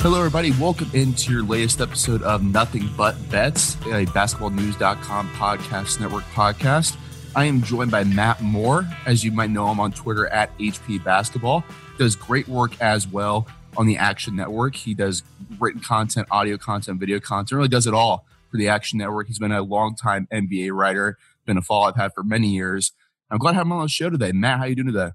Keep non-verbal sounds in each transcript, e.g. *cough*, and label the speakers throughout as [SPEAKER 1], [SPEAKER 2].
[SPEAKER 1] Hello, everybody. Welcome into your latest episode of Nothing But Bets, a basketballnews.com podcast network podcast. I am joined by Matt Moore, as you might know him on Twitter at HP Basketball. Does great work as well on the Action Network. He does written content, audio content, video content, really does it all for the Action Network. He's been a long-time NBA writer, been a follow I've had for many years. I'm glad to have him on the show today. Matt, how you doing today?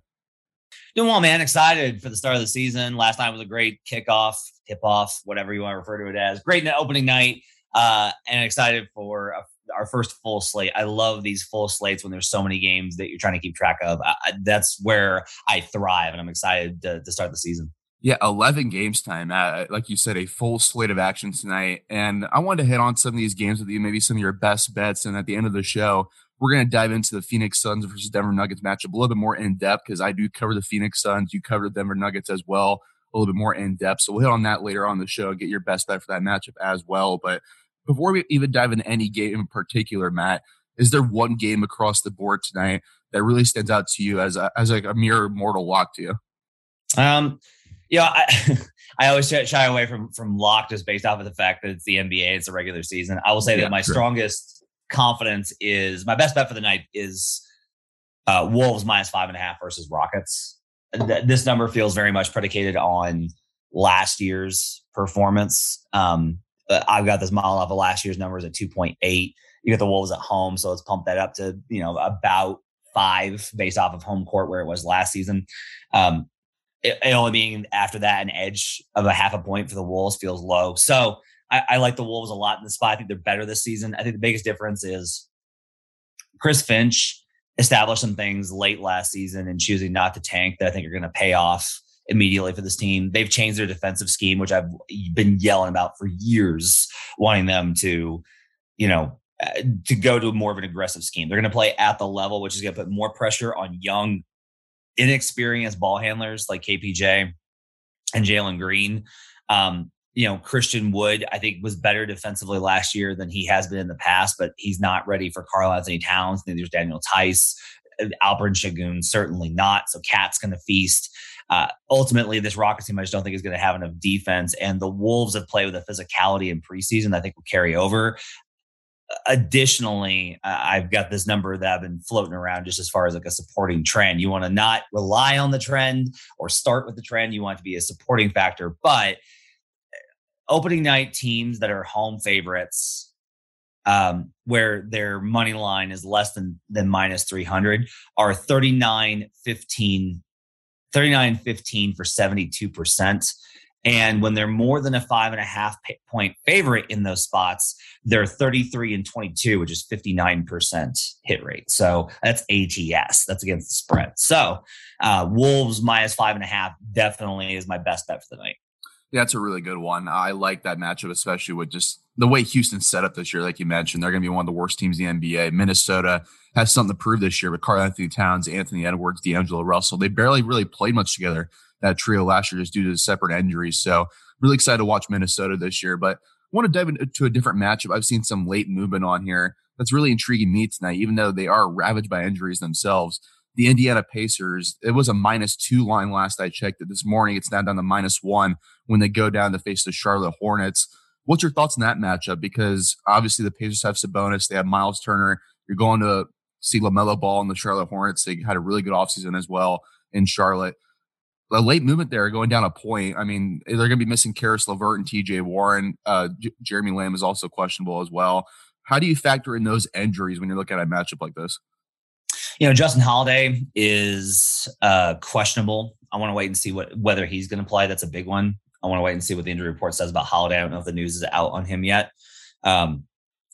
[SPEAKER 2] Doing well, man. Excited for the start of the season. Last night was a great kickoff, tip off, whatever you want to refer to it as. Great opening night, uh, and excited for a, our first full slate. I love these full slates when there's so many games that you're trying to keep track of. I, that's where I thrive, and I'm excited to, to start the season.
[SPEAKER 1] Yeah, 11 games time. Uh, like you said, a full slate of action tonight. And I wanted to hit on some of these games with you, maybe some of your best bets. And at the end of the show, we're going to dive into the Phoenix Suns versus Denver Nuggets matchup a little bit more in depth because I do cover the Phoenix Suns. You cover the Denver Nuggets as well, a little bit more in depth. So we'll hit on that later on the show and get your best bet for that matchup as well. But before we even dive into any game in particular, Matt, is there one game across the board tonight that really stands out to you as a, as like a mere mortal lock to you?
[SPEAKER 2] Um, yeah, I, *laughs* I always shy away from from lock just based off of the fact that it's the NBA, it's a regular season. I will say yeah, that my sure. strongest confidence is my best bet for the night is uh, Wolves minus five and a half versus Rockets. Th- this number feels very much predicated on last year's performance. Um, I've got this model off of last year's numbers at 2.8. You get the Wolves at home, so let's pump that up to you know about five based off of home court where it was last season. Um, it, it only being after that an edge of a half a point for the Wolves feels low. So I, I like the Wolves a lot in the spot. I think they're better this season. I think the biggest difference is Chris Finch established some things late last season and choosing not to tank that I think are going to pay off immediately for this team. They've changed their defensive scheme, which I've been yelling about for years, wanting them to, you know, uh, to go to more of an aggressive scheme. They're going to play at the level, which is going to put more pressure on young, inexperienced ball handlers like KPJ and Jalen Green. Um, you know, Christian Wood, I think, was better defensively last year than he has been in the past, but he's not ready for Karl-Anthony Towns. Neither Daniel Theis. Uh, Alperen Sengun, certainly not. So KAT's going to feast. Uh, ultimately, this Rockets team I just don't think is going to have enough defense. And the Wolves have played with a physicality in preseason I think will carry over. Additionally, uh, I've got this number that I've been floating around just as far as like a supporting trend. You want to not rely on the trend or start with the trend. You want to be a supporting factor, but opening night teams that are home favorites um, where their money line is less than than minus 300 are 39 15 39 15 for 72% and when they're more than a five and a half point favorite in those spots they're 33 and 22 which is 59% hit rate. So that's ats that's against the spread. So uh, wolves minus five and a half definitely is my best bet for the night
[SPEAKER 1] that's a really good one. I like that matchup, especially with just the way Houston's set up this year. Like you mentioned, they're going to be one of the worst teams in the NBA. Minnesota has something to prove this year with Karl-Anthony Towns, Anthony Edwards, D'Angelo Russell. They barely really played much together, that trio last year, just due to separate injuries. So, really excited to watch Minnesota this year. But I want to dive into a different matchup. I've seen some late movement on here that's really intriguing me tonight, even though they are ravaged by injuries themselves the Indiana Pacers, it was a minus two line last I checked it this morning. It's now down to minus one when they go down to face the Charlotte Hornets. What's your thoughts on that matchup? Because obviously the Pacers have Sabonis, they have Miles Turner. You're going to see LaMelo Ball and the Charlotte Hornets. They had a really good offseason as well in Charlotte. The late movement there going down a point. I mean, they're going to be missing Caris LeVert and TJ Warren. Uh, J- Jeremy Lamb is also questionable as well. How do you factor in those injuries when you're looking at a matchup like this?
[SPEAKER 2] You know, Justin Holiday is uh, questionable. I want to wait and see what whether he's going to play. That's a big one. I want to wait and see what the injury report says about Holiday. I don't know if the news is out on him yet. Um,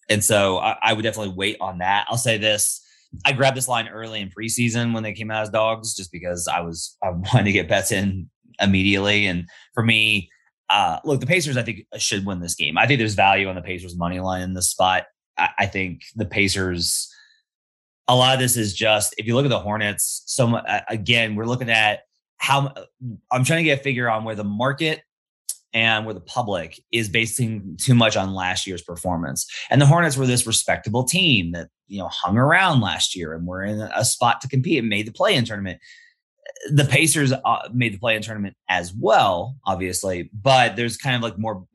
[SPEAKER 2] and so I, I, would definitely wait on that. I'll say this. I grabbed this line early in preseason when they came out as dogs, just because I was I wanted to get bets in immediately. And for me, uh, look, the Pacers I think should win this game. I think there's value on the Pacers money line in this spot. I, I think the Pacers a lot of this is just if you look at the Hornets. So again, we're looking at how I'm trying to get a figure on where the market and where the public is basing too much on last year's performance. And the Hornets were this respectable team that you know hung around last year and were in a spot to compete and made the play in tournament. the Pacers uh, made the play-in tournament as well, obviously, but there's kind of like more,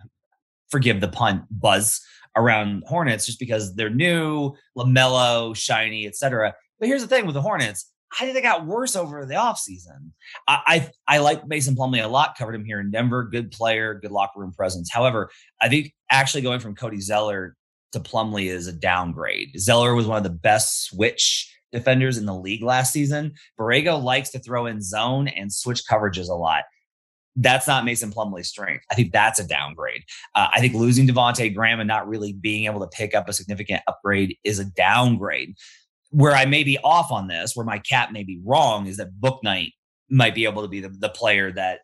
[SPEAKER 2] forgive the pun, buzz around Hornets just because they're new, LaMelo, shiny, etc. But here's the thing with the Hornets. I think they got worse over the offseason. I, I I like Mason Plumlee a lot. Covered him here in Denver. Good player, good locker room presence. However, I think actually going from Cody Zeller to Plumlee is a downgrade. Zeller was one of the best switch defenders in the league last season. Borrego likes to throw in zone and switch coverages a lot. That's not Mason Plumlee's strength. I think that's a downgrade. Uh, I think losing Devonte Graham and not really being able to pick up a significant upgrade is a downgrade where I may be off on this, where my cap may be wrong, is that Bouknight might be able to be the, the player that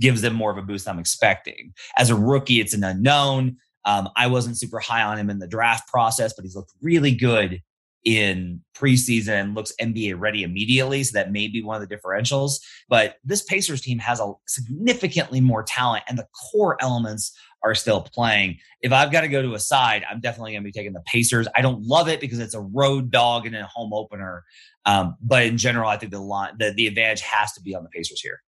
[SPEAKER 2] gives them more of a boost I'm expecting. As a rookie, it's an unknown. Um, I wasn't super high on him in the draft process, but he's looked really good in preseason looks NBA ready immediately. So that may be one of the differentials. But this Pacers team has a significantly more talent, and the core elements are still playing. If I've got to go to a side, I'm definitely going to be taking the Pacers. I don't love it because it's a road dog and a home opener. Um, but in general, I think the line, the, the advantage has to be on the Pacers here.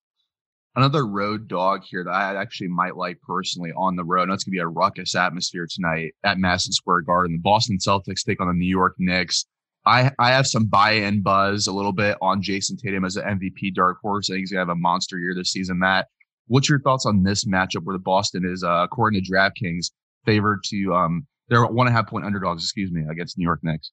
[SPEAKER 1] Another road dog here that I actually might like personally on the road. That's going to be a ruckus atmosphere tonight at Madison Square Garden. The Boston Celtics take on the New York Knicks. I, I have some buy-in buzz a little bit on Jayson Tatum as an MVP dark horse. I think he's gonna have a monster year this season. Matt, What's your thoughts on this matchup where the Boston is, uh, according to DraftKings, favored to um, they're one and a half point underdogs, excuse me, against New York Knicks?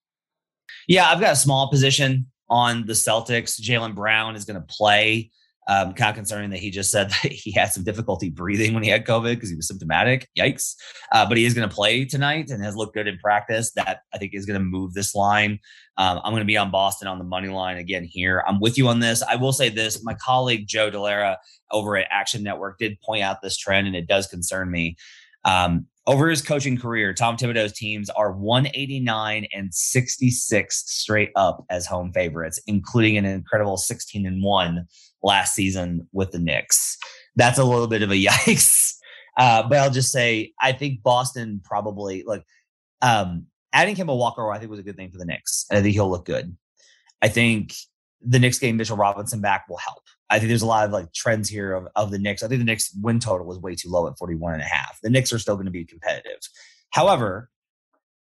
[SPEAKER 2] Yeah, I've got a small position on the Celtics. Jaylen Brown is going to play. Um, kind of concerning that he just said *laughs* that he had some difficulty breathing when he had COVID because he was symptomatic. Yikes. Uh, but he is going to play tonight and has looked good in practice. That I think is going to move this line. Um, I'm going to be on Boston on the money line again here. I'm with you on this. I will say this my colleague Joe Dellera over at Action Network did point out this trend, and it does concern me. Um, over his coaching career, Tom Thibodeau's teams are 189 and 66 straight up as home favorites, including an incredible 16 and 1 last season with the Knicks. That's a little bit of a *laughs* yikes. Uh, but I'll just say, I think Boston probably like um, adding Kemba Walker, I think was a good thing for the Knicks. And I think he'll look good. I think the Knicks getting Mitchell Robinson back will help. I think there's a lot of like trends here of, of the Knicks. I think the Knicks win total was way too low at 41 and a half. The Knicks are still going to be competitive. However,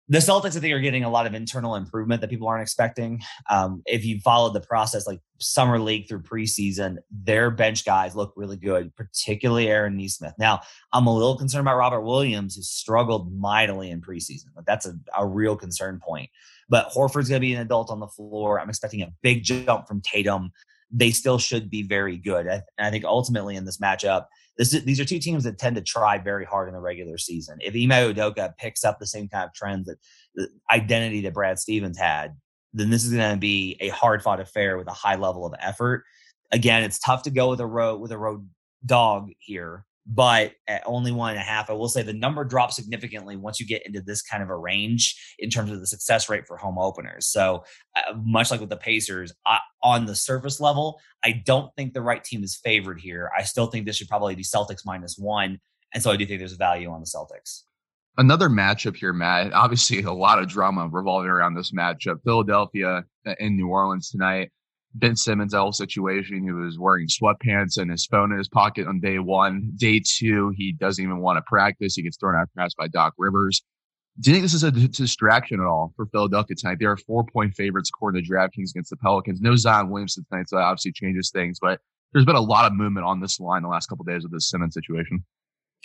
[SPEAKER 2] the Celtics, I think, are getting a lot of internal improvement that people aren't expecting. Um, if you followed the process, like summer league through preseason, their bench guys look really good, particularly Aaron Nesmith. Now, I'm a little concerned about Robert Williams, who struggled mightily in preseason. Like that's a, a real concern point. But Horford's going to be an adult on the floor. I'm expecting a big jump from Tatum. They still should be very good. I, I think ultimately in this matchup, this is, these are two teams that tend to try very hard in the regular season. If Ime Udoka picks up the same kind of trends that the identity that Brad Stevens had, then this is going to be a hard fought affair with a high level of effort. Again, it's tough to go with a road with a road dog here but at only one and a half, I will say the number drops significantly once you get into this kind of a range in terms of the success rate for home openers. So, uh, much like with the Pacers, I, on the surface level, I don't think the right team is favored here. I still think this should probably be Celtics minus one. And so I do think there's value on the Celtics.
[SPEAKER 1] Another matchup here, Matt. Obviously, a lot of drama revolving around this matchup. Philadelphia in New Orleans tonight. Ben Simmons L situation. He was wearing sweatpants and his phone in his pocket on day one. Day two, he doesn't even want to practice. He gets thrown out of practice by Doc Rivers. Do you think this is a distraction at all for Philadelphia tonight? They are four point favorites according to DraftKings against the Pelicans. No Zion Williamson tonight, so that obviously changes things. But there's been a lot of movement on this line the last couple of days with this Simmons situation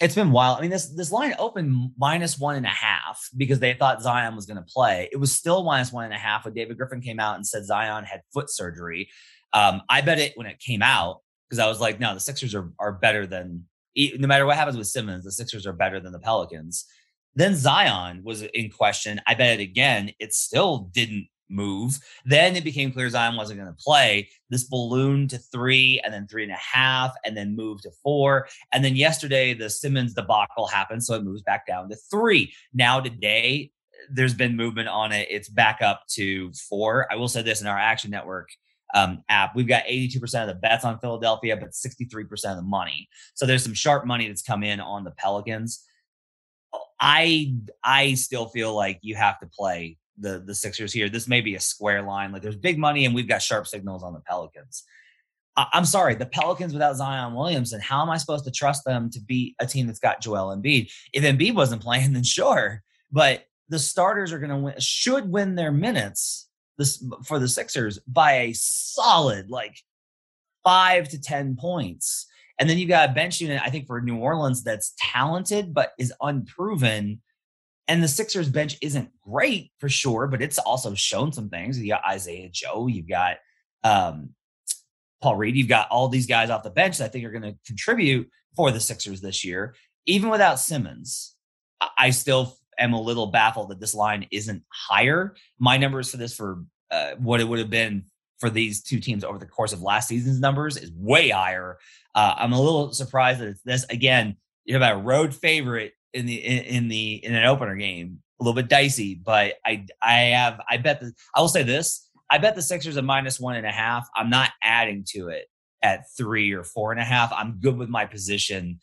[SPEAKER 2] it's been wild. I mean, this this line opened minus one and a half because they thought Zion was going to play. It was still minus one and a half when David Griffin came out and said Zion had foot surgery. Um, I bet it when it came out because I was like, no, the Sixers are are better than no matter what happens with Simmons, the Sixers are better than the Pelicans. Then Zion was in question. I bet it again. It still didn't move. Then it became clear Zion wasn't going to play. This ballooned to three and then three and a half and then moved to four. And then yesterday, the Simmons debacle happened. So it moves back down to three. Now, today, there's been movement on it. It's back up to four. I will say this in our Action Network um, app, we've got 82% of the bets on Philadelphia, but 63% of the money. So there's some sharp money that's come in on the Pelicans. I I still feel like you have to play the the Sixers here. This may be a square line. Like there's big money and we've got sharp signals on the Pelicans. I'm sorry, the Pelicans without Zion Williamson, how am I supposed to trust them to beat a team that's got Joel Embiid? If Embiid wasn't playing, *laughs* then sure. But the starters are going to win, should win their minutes this for the Sixers by a solid like five to 10 points. And then you got a bench unit, I think, for New Orleans that's talented, but is unproven. And the Sixers bench isn't great for sure, but it's also shown some things. You got Isaiah Joe, you've got um, Paul Reed. You've got all these guys off the bench that I think are going to contribute for the Sixers this year. Even without Simmons, I still am a little baffled that this line isn't higher. My numbers for this for uh, what it would have been for these two teams over the course of last season's numbers is way higher. Uh, I'm a little surprised that it's this again. You have a road favorite in the in, the in an opener game, a little bit dicey, but I I have I bet the I will say this I bet the Sixers a minus one and a half. I'm not adding to it at three or four and a half. I'm good with my position.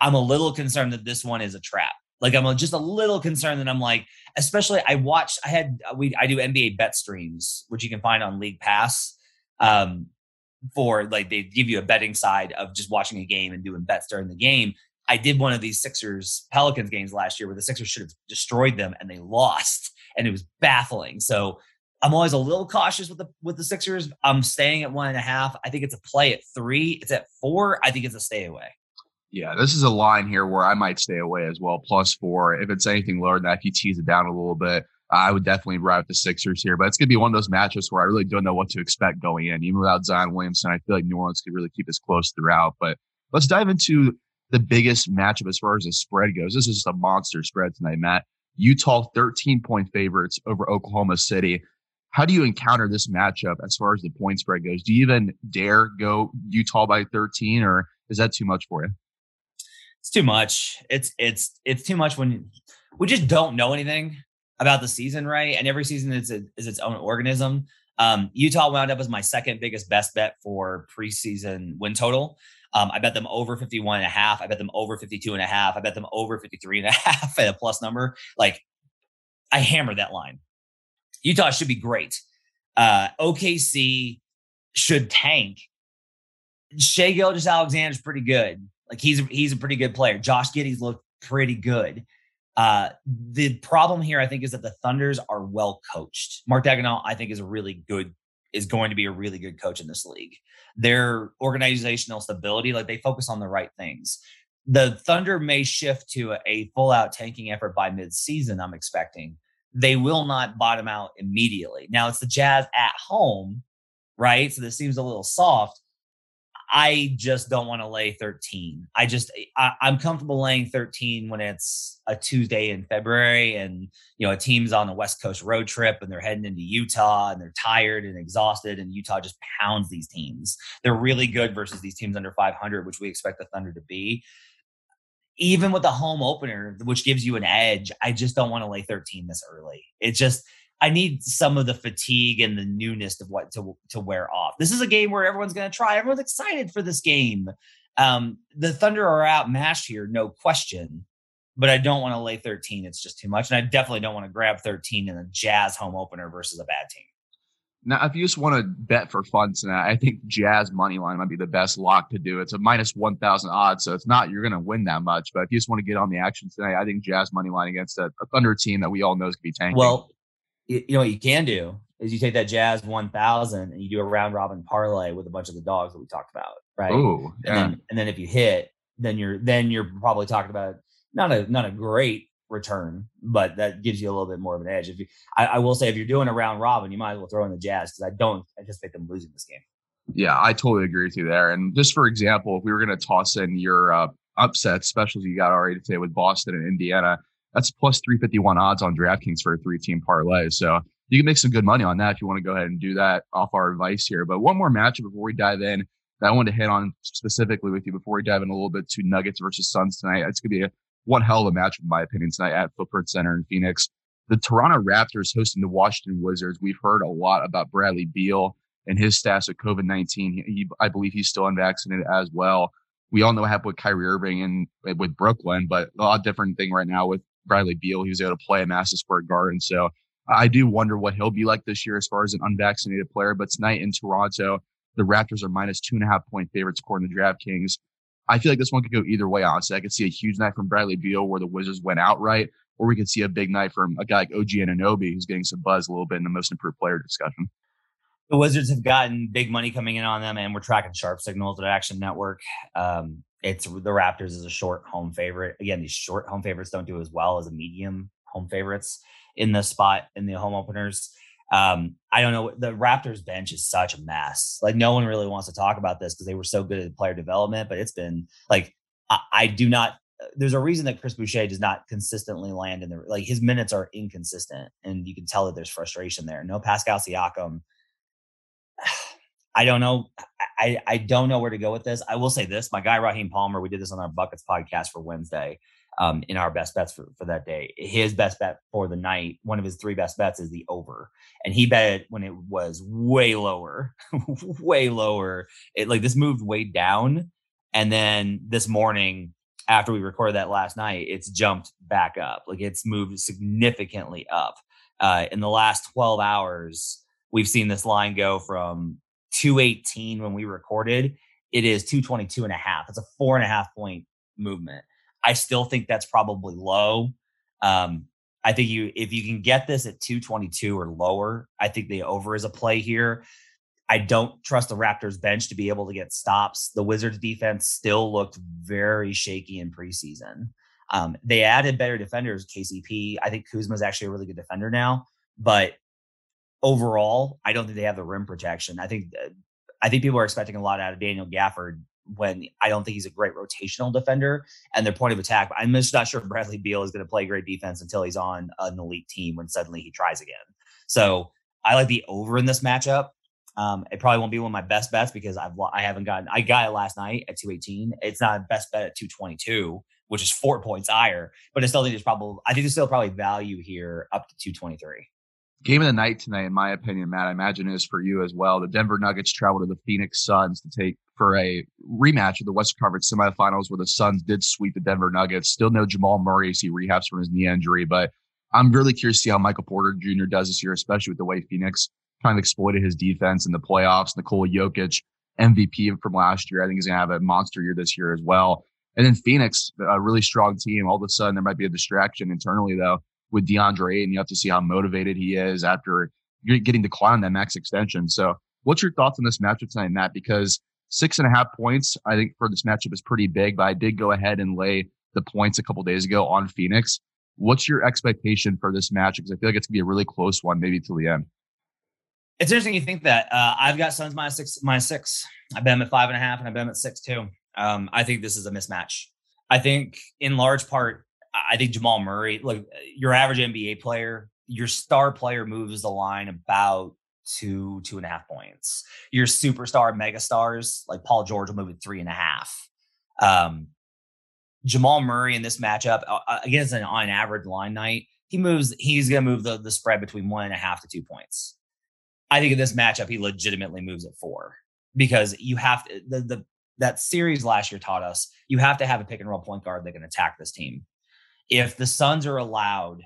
[SPEAKER 2] I'm a little concerned that this one is a trap. Like I'm just a little concerned that I'm like, especially I watched, I had, we, I do NBA bet streams, which you can find on League Pass. Um, for like they give you a betting side of just watching a game and doing bets during the game. I did one of these Sixers Pelicans games last year where the Sixers should have destroyed them and they lost, and it was baffling. So I'm always a little cautious with the with the Sixers. I'm staying at one and a half. I think it's a play at three. It's at four. I think it's a stay away.
[SPEAKER 1] Yeah, this is a line here where I might stay away as well. Plus four. If it's anything lower than that, if you tease it down a little bit, I would definitely ride with the Sixers here. But it's gonna be one of those matches where I really don't know what to expect going in. Even without Zion Williamson, I feel like New Orleans could really keep this close throughout. But let's dive into the biggest matchup as far as the spread goes. This is just a monster spread tonight, Matt. Utah 13 point favorites over Oklahoma City. How do you encounter this matchup as far as the point spread goes? Do you even dare go Utah by 13 or is that too much for you?
[SPEAKER 2] It's too much. It's it's it's too much when we just don't know anything about the season, right? And every season is a, is its own organism. Um, Utah wound up as my second biggest best bet for preseason win total. Um, I bet them over 51 and a half. I bet them over 52 and a half. I bet them over 53 and a *laughs* half at a plus number. Like I hammered that line. Utah should be great. Uh, OKC should tank. Shai Gilgeous is pretty good. Like he's he's a pretty good player. Josh Giddey's looked pretty good. Uh, the problem here, I think, is that the Thunders are well coached. Mark Daigneault, I think, is a really good is going to be a really good coach in this league. Their organizational stability, like they focus on the right things. The Thunder may shift to a, full out tanking effort by mid season. I'm expecting they will not bottom out immediately. Now it's the Jazz at home, right? So this seems a little soft. I just don't want to lay 13. I just I, am comfortable laying 13 when it's a Tuesday in February and you know a team's on a West Coast road trip and they're heading into Utah and they're tired and exhausted and Utah just pounds these teams. They're really good versus these teams under 500, which we expect the Thunder to be even with the home opener, which gives you an edge, I just don't want to lay 13 this early. It just I need some of the fatigue and the newness of what to to wear off. This is a game where everyone's going to try. Everyone's excited for this game. Um, the Thunder are outmatched here, no question. But I don't want to lay 13. It's just too much, and I definitely don't want to grab 13 in a Jazz home opener versus a bad team.
[SPEAKER 1] Now, if you just want to bet for fun tonight, I think Jazz money line might be the best lock to do. It's a minus one thousand odds, so it's not you're going to win that much. But if you just want to get on the action tonight, I think Jazz money line against a, a Thunder team that we all know is going to be tanking.
[SPEAKER 2] Well, you, you know what you can do is you take that Jazz one thousand and you do a round robin parlay with a bunch of the dogs that we talked about, right?
[SPEAKER 1] Ooh,
[SPEAKER 2] yeah. and then and then if you hit, then you're then you're probably talking about not a not a great return, but that gives you a little bit more of an edge. If you, I, I will say, if you're doing a round robin, you might as well throw in the Jazz because I don't anticipate them losing this game.
[SPEAKER 1] Yeah, I totally agree with you there. And just for example, if we were going to toss in your uh, upset specials you got already today with Boston and Indiana, that's plus 351 odds on DraftKings for a three team parlay. So you can make some good money on that if you want to go ahead and do that off our advice here. But one more matchup before we dive in that I wanted to hit on specifically with you before we dive in a little bit to Nuggets versus Suns tonight. It's going to be a one hell of a match, in my opinion, tonight at Footprint Center in Phoenix. The Toronto Raptors hosting the Washington Wizards. We've heard a lot about Bradley Beal and his status with COVID 19. I believe he's still unvaccinated as well. We all know what happened with Kyrie Irving and with Brooklyn, but a lot different thing right now with Bradley Beal. He was able to play at Madison Square Garden. So I do wonder what he'll be like this year as far as an unvaccinated player. But tonight in Toronto, The Raptors are minus two and a half point favorites according to DraftKings. I feel like this one could go either way, honestly. I could see a huge night from Bradley Beal where the Wizards went outright, or we could see a big night from a guy like OG Anunoby who's getting some buzz a little bit in the most improved player discussion.
[SPEAKER 2] The Wizards have gotten big money coming in on them, and we're tracking sharp signals at Action Network. Um, it's the Raptors is a short home favorite. Again, these short home favorites don't do as well as a medium home favorites in the spot in the home openers. Um, I don't know. The Raptors bench is such a mess. Like no one really wants to talk about this because they were so good at player development, but it's been like I, I do not. There's a reason that Chris Boucher does not consistently land in the like his minutes are inconsistent, and you can tell that there's frustration there. No Pascal Siakam. *sighs* I don't know. I, I don't know where to go with this. I will say this: my guy Raheem Palmer. We did this on our buckets podcast for Wednesday um, in our best bets for, for that day. His best bet for the night, one of his three best bets is the over. And he bet it when it was way lower, *laughs* way lower. It like this moved way down. And then this morning, after we recorded that last night, it's jumped back up. Like it's moved significantly up. Uh, in the last 12 hours, we've seen this line go from 218 when we recorded. It is 222 and a half. It's a four and a half point movement. I still think that's probably low. Um, I think you if you can get this at 222 or lower, I think the over is a play here. I don't trust the Raptors bench to be able to get stops. The Wizards defense still looked very shaky in preseason. Um, they added better defenders, KCP. I think Kuzma is actually a really good defender now, but overall, I don't think they have the rim protection. I think uh, I think people are expecting a lot out of Daniel Gafford when I don't think he's a great rotational defender and their point of attack. I'm just not sure *laughs* Bradley Beal is going to play great defense until he's on an elite team when suddenly he tries again. So I like the over in this matchup. Um, it probably won't be one of my best bets because I've I haven't gotten I got it last night at 218. It's not a best bet at 222, which is four points higher, but I still think there's probably I think there's still probably value here up to 223.
[SPEAKER 1] Game of the night tonight, in my opinion, Matt. I imagine is for you as well. The Denver Nuggets travel to the Phoenix Suns to take for a rematch of the Western Conference semifinals, where the Suns did sweep the Denver Nuggets. Still no Jamal Murray as he rehabs from his knee injury, but I'm really curious to see how Michael Porter Jr. does this year, especially with the way Phoenix kind of exploited his defense in the playoffs. Nikola Jokic, MVP from last year, I think he's gonna have a monster year this year as well. And then Phoenix, a really strong team. All of a sudden, there might be a distraction internally though with DeAndre, and you have to see how motivated he is after you're getting declined that max extension. So, what's your thoughts on this matchup tonight, Matt? Because six and a half points, I think for this matchup is pretty big, but I did go ahead and lay the points a couple days ago on Phoenix. What's your expectation for this match? Because I feel like it's gonna be a really close one, maybe till the end.
[SPEAKER 2] It's interesting you think that. Uh, I've got Suns minus six, minus six. I bet them at five and a half, and I bet them at six too. Um, I think this is a mismatch. I think in large part I think Jamal Murray, like your average NBA player, your star player moves the line about two, two and a half points. Your superstar megastars, like Paul George, will move at three and a half. Um, Jamal Murray in this matchup, uh, uh again, it's an on average line night. He moves, he's going to move the, the spread between one and a half to two points. I think in this matchup, he legitimately moves at four because you have to, the, the, that series last year taught us you have to have a pick and roll point guard that can attack this team if the Suns are allowed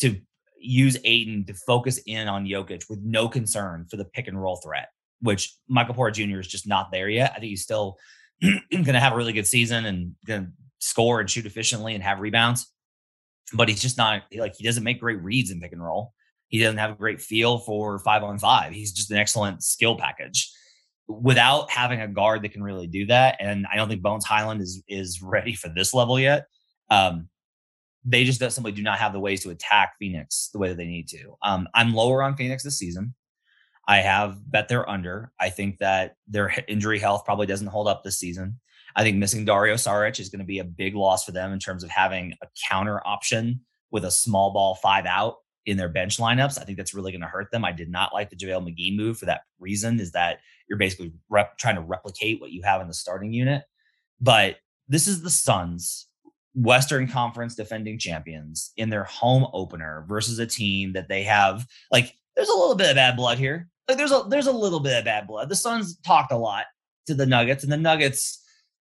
[SPEAKER 2] to use Ayton to focus in on Jokic with no concern for the pick and roll threat, which Michael Porter Jr. is just not there yet. I think he's still *clears throat* going to have a really good season and going to score and shoot efficiently and have rebounds, but he's just not like he doesn't make great reads in pick and roll. He doesn't have a great feel for five on five. He's just an excellent skill package. Without having a guard that can really do that, and I don't think Bones Hyland is is ready for this level yet. Um, they just simply do not have the ways to attack Phoenix the way that they need to. Um, I'm lower on Phoenix this season. I have bet they're under. I think that their injury health probably doesn't hold up this season. I think missing Dario Saric is going to be a big loss for them in terms of having a counter option with a small ball five out in their bench lineups. I think that's really going to hurt them. I did not like the JaVale McGee move for that reason, is that you're basically rep- trying to replicate what you have in the starting unit. But this is the Suns Western Conference defending champions in their home opener versus a team that they have like there's a little bit of bad blood here. Like there's a there's a little bit of bad blood. The Suns talked a lot to the Nuggets, and the Nuggets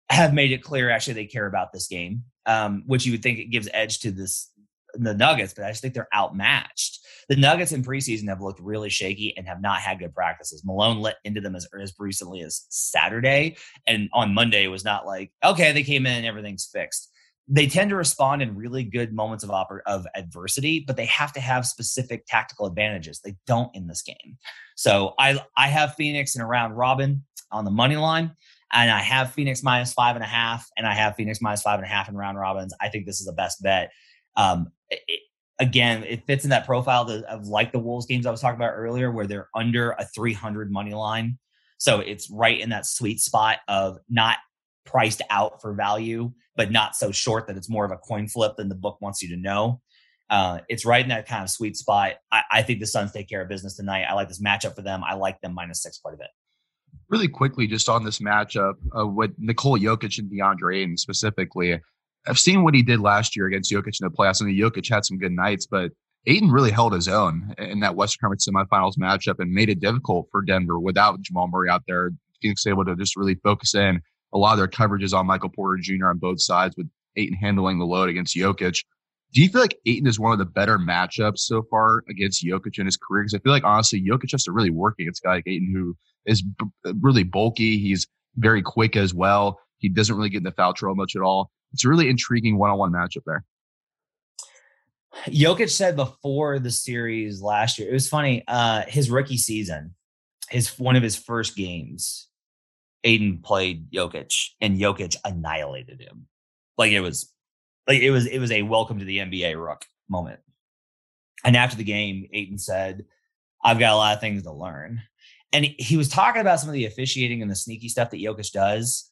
[SPEAKER 2] have made it clear actually they care about this game, um, which you would think it gives edge to this the Nuggets, but I just think they're outmatched. The Nuggets in preseason have looked really shaky and have not had good practices. Malone let into them as, as recently as Saturday, and on Monday was not like okay, they came in and everything's fixed. They tend to respond in really good moments of oper- of adversity, but they have to have specific tactical advantages. They don't in this game. So I I have Phoenix and around Robin on the money line and I have Phoenix minus five and a half, and I have Phoenix minus five and a half in round robins. I think this is the best bet. Um, it, again, it fits in that profile of, of like the Wolves games I was talking about earlier, where they're under a 300 money line. So it's right in that sweet spot of not priced out for value, but not so short that it's more of a coin flip than the book wants you to know. Uh, it's right in that kind of sweet spot. I, I, think the Suns take care of business tonight. I like this matchup for them. I like them minus six quite a bit
[SPEAKER 1] really quickly, just on this matchup uh, with Nikola Jokic and DeAndre Ayton specifically, I've seen what he did last year against Jokic in the playoffs. I mean, Jokic had some good nights, but Ayton really held his own in that Western Conference semifinals matchup and made it difficult for Denver without Jamal Murray out there. Phoenix able to just really focus in a lot of their coverages on Michael Porter Jr. on both sides with Ayton handling the load against Jokic. Do you feel like Ayton is one of the better matchups so far against Jokic in his career? Because I feel like honestly, Jokic has to really work against a guy like Ayton who is b- really bulky. He's very quick as well. He doesn't really get in the foul trouble much at all. It's a really intriguing one-on-one matchup there.
[SPEAKER 2] Jokic said before the series last year, it was funny. Uh, his rookie season, his one of his first games, Ayton played Jokic, and Jokic annihilated him. Like it was, like it was, it was a welcome to the NBA rook moment. And after the game, Ayton said, "I've got a lot of things to learn." and he was talking about some of the officiating and the sneaky stuff that Jokic does.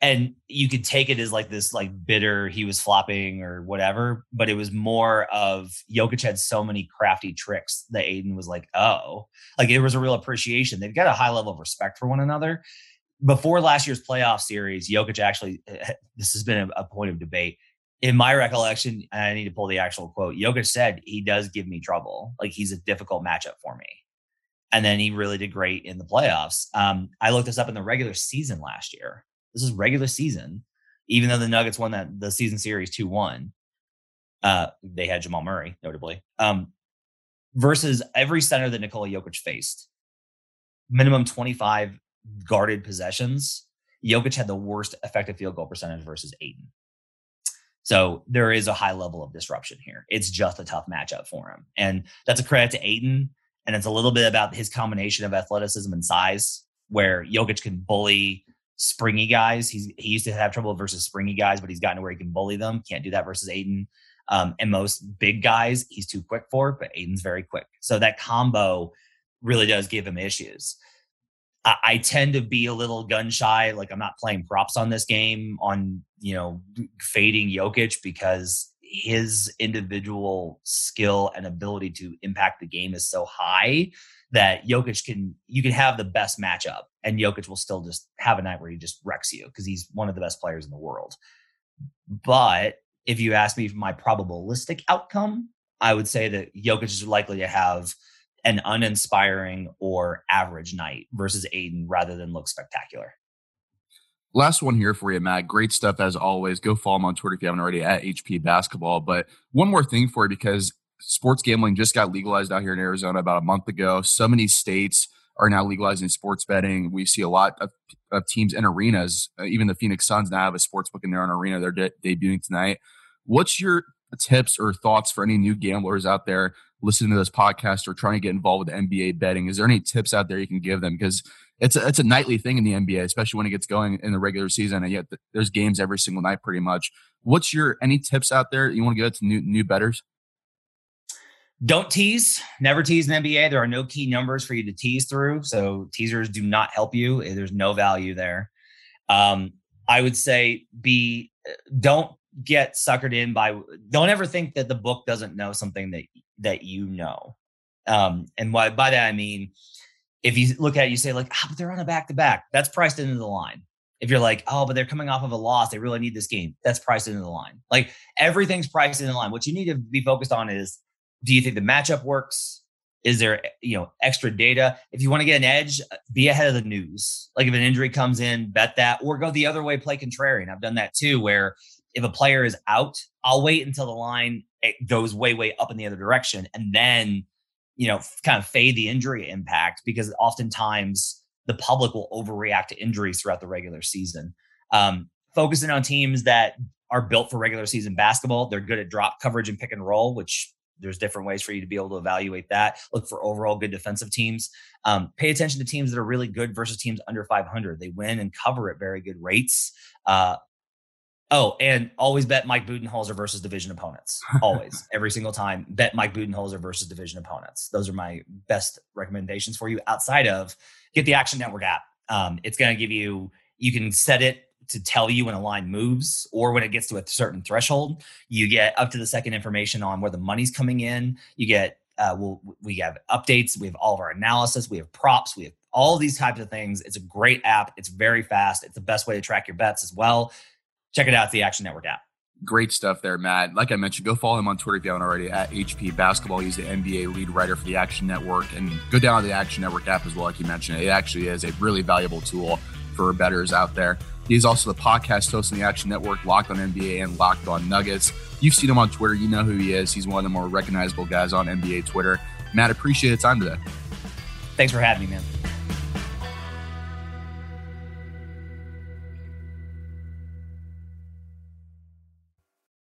[SPEAKER 2] And you could take it as like this like bitter he was flopping or whatever, but it was more of Jokic had so many crafty tricks that Ayton was like, oh, like it was a real appreciation. They've got a high level of respect for one another. Before last year's playoff series, Jokic actually, *laughs* this has been a, a point of debate. In my recollection, I need to pull the actual quote. Jokic said, he does give me trouble. Like he's a difficult matchup for me and then he really did great in the playoffs. Um, I looked this up in the regular season last year. This is regular season, even though the Nuggets won that the season series two one. Uh, they had Jamal Murray, notably, um, versus every center that Nikola Jokic faced. Minimum twenty five guarded possessions. Jokic had the worst effective field goal percentage versus Ayton. So there is a high level of disruption here. It's just a tough matchup for him. And that's a credit to Ayton. and it's a little bit about his combination of athleticism and size, where Jokic can bully springy guys. He's he used to have trouble versus springy guys, but he's gotten to where he can bully them. Can't do that versus Ayton. Um, and most big guys, he's too quick for, but Ayton's very quick. So that combo really does give him issues. I, tend to be a little gun shy. Like I'm not playing props on this game on, you know, fading Jokic because his individual skill and ability to impact the game is so high that Jokic can you can have the best matchup and Jokic will still just have a night where he just wrecks you because he's one of the best players in the world. But if you ask me for my probabilistic outcome, I would say that Jokic is likely to have an uninspiring or average night versus Ayton rather than look spectacular.
[SPEAKER 1] Last one here for you, Matt. Great stuff as always. Go follow him on Twitter if you haven't already at HP Basketball. But one more thing for you because sports gambling just got legalized out here in Arizona about a month ago. So many states are now legalizing sports betting. We see a lot of, of teams and arenas. Uh, even the Phoenix Suns now have a sports book in their own arena. They're de- debuting tonight. What's your tips or thoughts for any new gamblers out there listening to this podcast or trying to get involved with NBA betting? Is there any tips out there you can give them? Because it's a, it's a nightly thing in the NBA, especially when it gets going in the regular season, and yet there's games every single night, pretty much. What's your any tips out there you want to give to new new betters?
[SPEAKER 2] Don't tease. Never tease in NBA. There are no key numbers for you to tease through, so teasers do not help you. There's no value there. Um, I would say be don't get suckered in by don't ever think that the book doesn't know something that that you know um and by, by that i mean if you look at it, you say like, oh, but they're on a back to back. That's priced into the line. If you're like, oh, but they're coming off of a loss, they really need this game. That's priced into the line. Like everything's priced in the line. What you need to be focused on is, do you think the matchup works? Is there you know extra data? If you want to get an edge, be ahead of the news. Like if an injury comes in, bet that, or go the other way, play contrarian. I've done that too, where if a player is out, I'll wait until the line goes way, way up in the other direction and then, you know, kind of fade the injury impact because oftentimes the public will overreact to injuries throughout the regular season. Um, focusing on teams that are built for regular season basketball, they're good at drop coverage and pick and roll, which there's different ways for you to be able to evaluate that. Look for overall good defensive teams. Um, pay attention to teams that are really good versus teams under 500. They win and cover at very good rates. Uh, oh, and always bet Mike Budenholzer versus division opponents. *laughs* Always, every single time, bet Mike Budenholzer versus division opponents. Those are my best recommendations for you. Outside of get the Action Network app. Um, it's going to give you. You can set it to tell you when a line moves or when it gets to a certain threshold. You get up to the second information on where the money's coming in. You get uh, we'll, we have updates. We have all of our analysis. We have props. We have all these types of things. It's a great app. It's very fast. It's the best way to track your bets as well. Check it out. It's the Action Network app.
[SPEAKER 1] Great stuff there, Matt. Like I mentioned, go follow him on Twitter if you haven't already at HP Basketball. He's the NBA lead writer for the Action Network. And go down to the Action Network app as well, like you mentioned. It actually is a really valuable tool for bettors out there. He's also the podcast host on the Action Network, Locked on NBA and Locked on Nuggets. You've seen him on Twitter. You know who he is. He's one of the more recognizable guys on NBA Twitter. Matt, appreciate the time today.
[SPEAKER 2] Thanks for having me, man.